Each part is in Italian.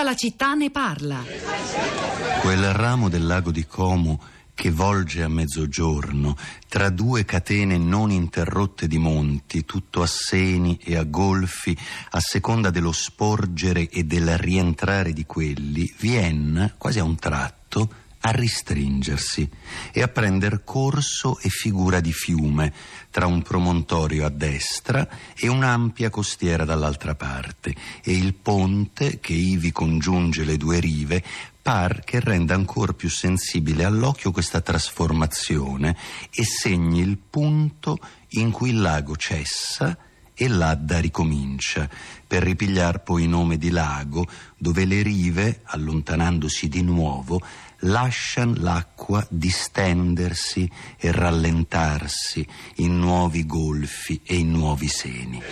Tutta la città ne parla. Quel ramo del lago di Como che volge a mezzogiorno tra due catene non interrotte di monti, tutto a seni e a golfi, a seconda dello sporgere e del rientrare di quelli, Vienna, quasi a un tratto, a ristringersi e a prender corso e figura di fiume tra un promontorio a destra e un'ampia costiera dall'altra parte e il ponte che ivi congiunge le due rive par che renda ancora più sensibile all'occhio questa trasformazione e segni il punto in cui il lago cessa e l'Adda ricomincia, per ripigliar poi nome di lago, dove le rive, allontanandosi di nuovo, lasciano l'acqua distendersi e rallentarsi in nuovi golfi e in nuovi seni.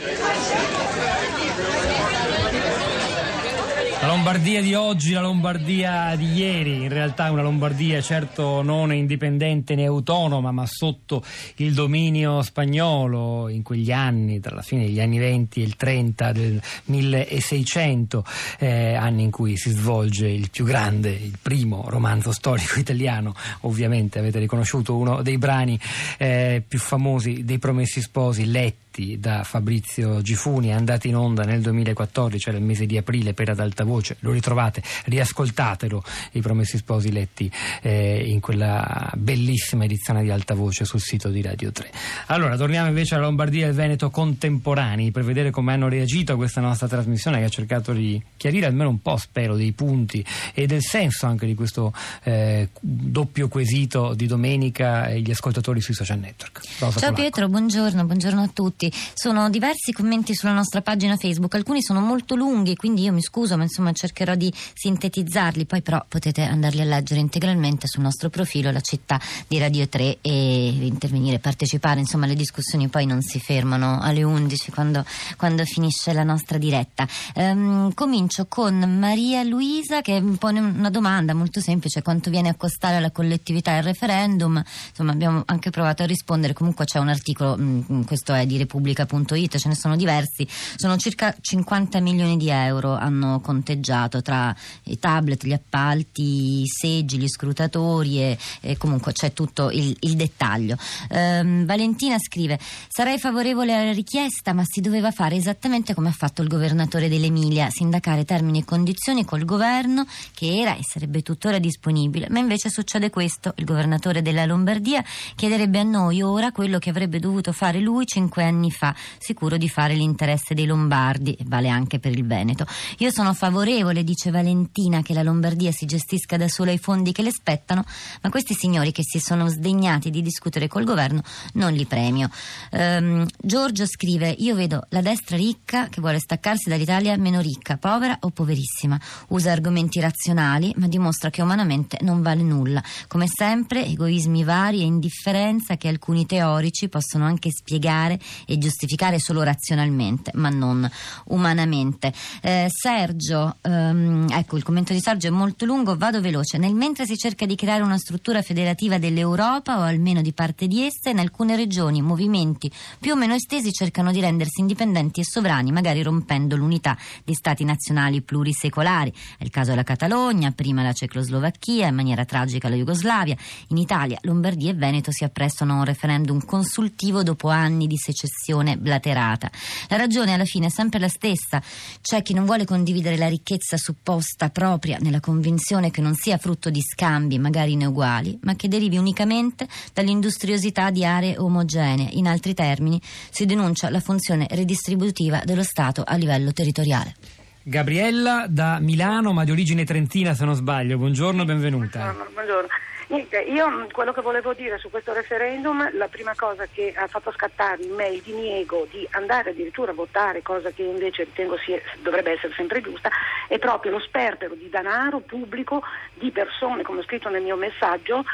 La Lombardia di oggi, la Lombardia di ieri, in realtà una Lombardia certo non indipendente né autonoma, ma sotto il dominio spagnolo in quegli anni, tra la fine degli anni 20 e il 30 del 1600, eh, anni in cui si svolge il più grande, il primo romanzo storico italiano. Ovviamente avete riconosciuto uno dei brani eh, più famosi dei Promessi Sposi, letti da Fabrizio Gifuni, andati in onda nel 2014, era il mese di aprile per ad alta voce, lo ritrovate, riascoltatelo, i Promessi Sposi letti eh, in quella bellissima edizione di alta voce sul sito di Radio 3. Allora, torniamo invece alla Lombardia e al Veneto contemporanei per vedere come hanno reagito a questa nostra trasmissione che ha cercato di chiarire almeno un po', spero, dei punti e del senso anche di questo eh, doppio quesito di domenica e gli ascoltatori sui social network. Rosa Ciao Polacco. Pietro, buongiorno, buongiorno a tutti. Sono diversi commenti sulla nostra pagina Facebook, alcuni sono molto lunghi, quindi io mi scuso, ma insomma cercherò di sintetizzarli, poi però potete andarli a leggere integralmente sul nostro profilo La città di Radio 3 e intervenire, partecipare, insomma le discussioni poi non si fermano alle 11 quando, quando finisce la nostra diretta. Um, comincio con Maria Luisa che pone una domanda molto semplice, quanto viene a costare la collettività il referendum? Insomma abbiamo anche provato a rispondere, comunque c'è un articolo, mh, questo è di Repubblica Repubblica.it, ce ne sono diversi, sono circa 50 milioni di euro hanno conteggiato tra i tablet, gli appalti, i seggi, gli scrutatori e, e comunque c'è tutto il, il dettaglio. Um, Valentina scrive: Sarei favorevole alla richiesta, ma si doveva fare esattamente come ha fatto il governatore dell'Emilia, sindacare termini e condizioni col governo che era e sarebbe tuttora disponibile. Ma invece succede questo: il governatore della Lombardia chiederebbe a noi ora quello che avrebbe dovuto fare lui cinque anni anni fa, sicuro di fare l'interesse dei lombardi e vale anche per il Veneto. Io sono favorevole, dice Valentina, che la Lombardia si gestisca da sola i fondi che le spettano, ma questi signori che si sono sdegnati di discutere col governo non li premio. Um, Giorgio scrive: Io vedo la destra ricca che vuole staccarsi dall'Italia meno ricca, povera o poverissima. Usa argomenti razionali, ma dimostra che umanamente non vale nulla. Come sempre, egoismi vari e indifferenza che alcuni teorici possono anche spiegare e giustificare solo razionalmente, ma non umanamente. Eh, Sergio, ehm, ecco il commento di Sergio è molto lungo, vado veloce. Nel mentre si cerca di creare una struttura federativa dell'Europa o almeno di parte di essa, in alcune regioni movimenti più o meno estesi cercano di rendersi indipendenti e sovrani, magari rompendo l'unità di stati nazionali plurisecolari. È il caso della Catalogna, prima la Cecoslovacchia, in maniera tragica la Jugoslavia. In Italia, Lombardia e Veneto si apprestano a un referendum consultivo dopo anni di secessione narrazione blaterata. La ragione alla fine è sempre la stessa. C'è chi non vuole condividere la ricchezza supposta propria nella convinzione che non sia frutto di scambi, magari inuguali, ma che derivi unicamente dall'industriosità di aree omogenee. In altri termini, si denuncia la funzione redistributiva dello Stato a livello territoriale. Gabriella da Milano, ma di origine trentina se non sbaglio. Buongiorno, benvenuta. Buongiorno, buongiorno. Niente, io mm, quello che volevo dire su questo referendum, la prima cosa che ha fatto scattare in me il diniego di andare addirittura a votare, cosa che invece ritengo sia, dovrebbe essere sempre giusta, è proprio lo sperpero di denaro pubblico di persone, come ho scritto nel mio messaggio,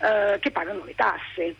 eh, che pagano le tasse.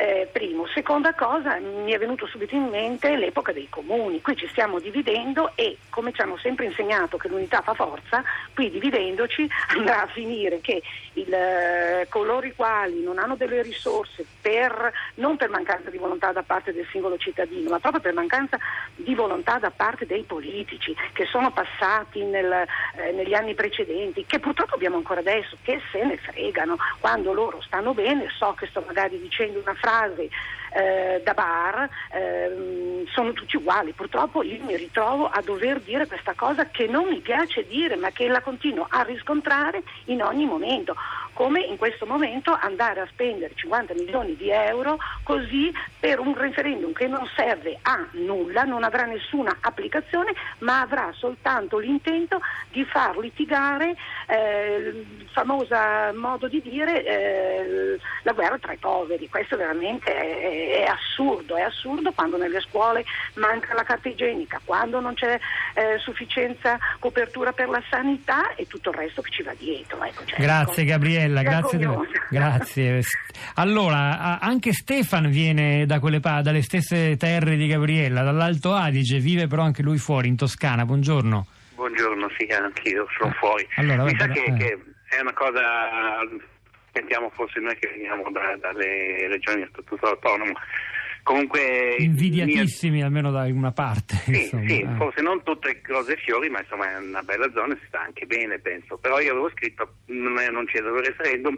Eh, primo. Seconda cosa, mi è venuto subito in mente l'epoca dei comuni. Qui ci stiamo dividendo e come ci hanno sempre insegnato che l'unità fa forza, qui dividendoci andrà a finire che il, eh, coloro i quali non hanno delle risorse per, non per mancanza di volontà da parte del singolo cittadino, ma proprio per mancanza di volontà da parte dei politici che sono passati nel, eh, negli anni precedenti, che purtroppo abbiamo ancora adesso, che se ne fregano quando loro stanno bene, so che sto magari dicendo una frase fazem eh, da bar, eh, sono tutti uguali. Purtroppo io mi ritrovo a dover dire questa cosa che non mi piace dire, ma che la continuo a riscontrare in ogni momento. Come in questo momento andare a spendere 50 milioni di euro così per un referendum che non serve a nulla, non avrà nessuna applicazione, ma avrà soltanto l'intento di far litigare eh, il famoso modo di dire eh, la guerra tra i poveri. Questo veramente è, è, assurdo, è assurdo quando nelle scuole manca la carta igienica, quando non c'è eh, sufficienza copertura per la sanità e tutto il resto che ci va dietro. Ecco, cioè, grazie ecco, Gabriella, grazie, grazie. Allora, anche Stefan viene da quelle, dalle stesse terre di Gabriella, dall'Alto Adige, vive però anche lui fuori in Toscana. Buongiorno. Buongiorno, sì, anch'io sono fuori. Allora, Mi sa che, eh. che è una cosa sentiamo forse noi che veniamo da, dalle regioni a statuto autonomo. Comunque, invidiatissimi mia... almeno da una parte. Sì, sì, eh. forse non tutte cose e fiori, ma insomma è una bella zona, si sta anche bene, penso. Però io avevo scritto, non, è, non c'è il referendum,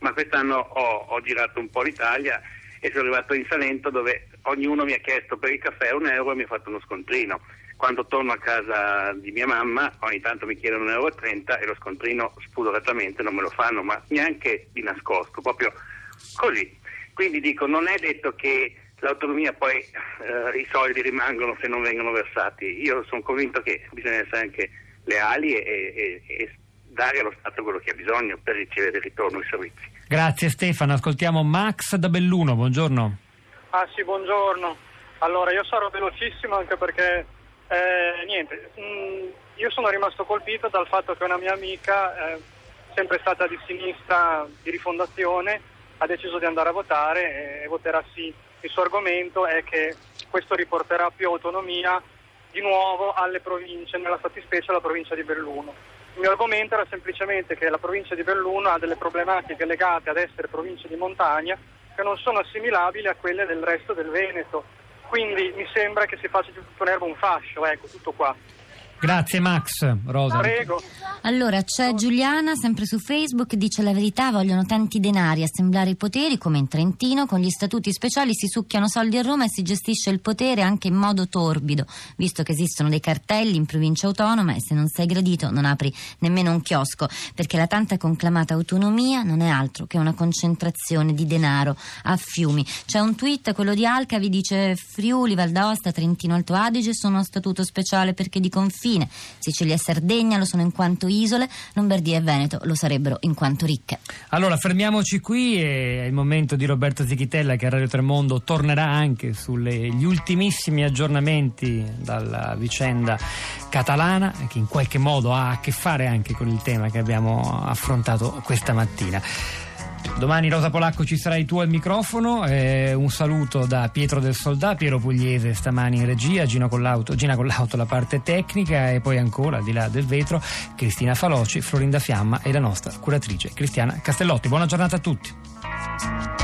ma quest'anno ho, ho girato un po' l'Italia e sono arrivato in Salento dove ognuno mi ha chiesto per il caffè un euro e mi ha fatto uno scontrino quando torno a casa di mia mamma ogni tanto mi chiedono 1,30 euro e lo scontrino spudoratamente non me lo fanno, ma neanche di nascosto, proprio così. Quindi dico, non è detto che l'autonomia poi eh, i soldi rimangono se non vengono versati. Io sono convinto che bisogna essere anche leali e, e, e dare allo Stato quello che ha bisogno per ricevere il ritorno i servizi. Grazie Stefano, ascoltiamo Max da Belluno, buongiorno. Ah sì, buongiorno. Allora io sarò velocissimo anche perché eh, niente, mh, mm, io sono rimasto colpito dal fatto che una mia amica, eh, sempre stata di sinistra di rifondazione, ha deciso di andare a votare e voterà sì. Il suo argomento è che questo riporterà più autonomia di nuovo alle province, nella fattispecie alla provincia di Belluno. Il mio argomento era semplicemente che la provincia di Belluno ha delle problematiche legate ad essere provincia di montagna che non sono assimilabili a quelle del resto del Veneto quindi mi sembra che si faccia di tutto un erbo un fascio, ecco, tutto qua. Grazie Max, Rosa. Prego. Allora c'è Giuliana, sempre su Facebook, dice la verità, vogliono tanti denari, assemblare i poteri come in Trentino, con gli statuti speciali si succhiano soldi a Roma e si gestisce il potere anche in modo torbido, visto che esistono dei cartelli in provincia autonoma e se non sei gradito non apri nemmeno un chiosco, perché la tanta conclamata autonomia non è altro che una concentrazione di denaro a fiumi. C'è un tweet, quello di Alca, vi dice Friuli, Val d'Aosta, Trentino Alto Adige sono a statuto speciale perché di confine confine. Sicilia e Sardegna lo sono in quanto isole, Lombardia e Veneto lo sarebbero in quanto ricche. Allora fermiamoci qui, è il momento di Roberto Zichitella che a Radio Tremondo tornerà anche sugli ultimissimi aggiornamenti dalla vicenda catalana che in qualche modo ha a che fare anche con il tema che abbiamo affrontato questa mattina. Domani Rosa Polacco ci sarai tu al microfono, eh, un saluto da Pietro del Soldà, Piero Pugliese stamani in regia, Gina Collauto, Gina Collauto la parte tecnica e poi ancora al di là del vetro Cristina Faloci, Florinda Fiamma e la nostra curatrice Cristiana Castellotti. Buona giornata a tutti.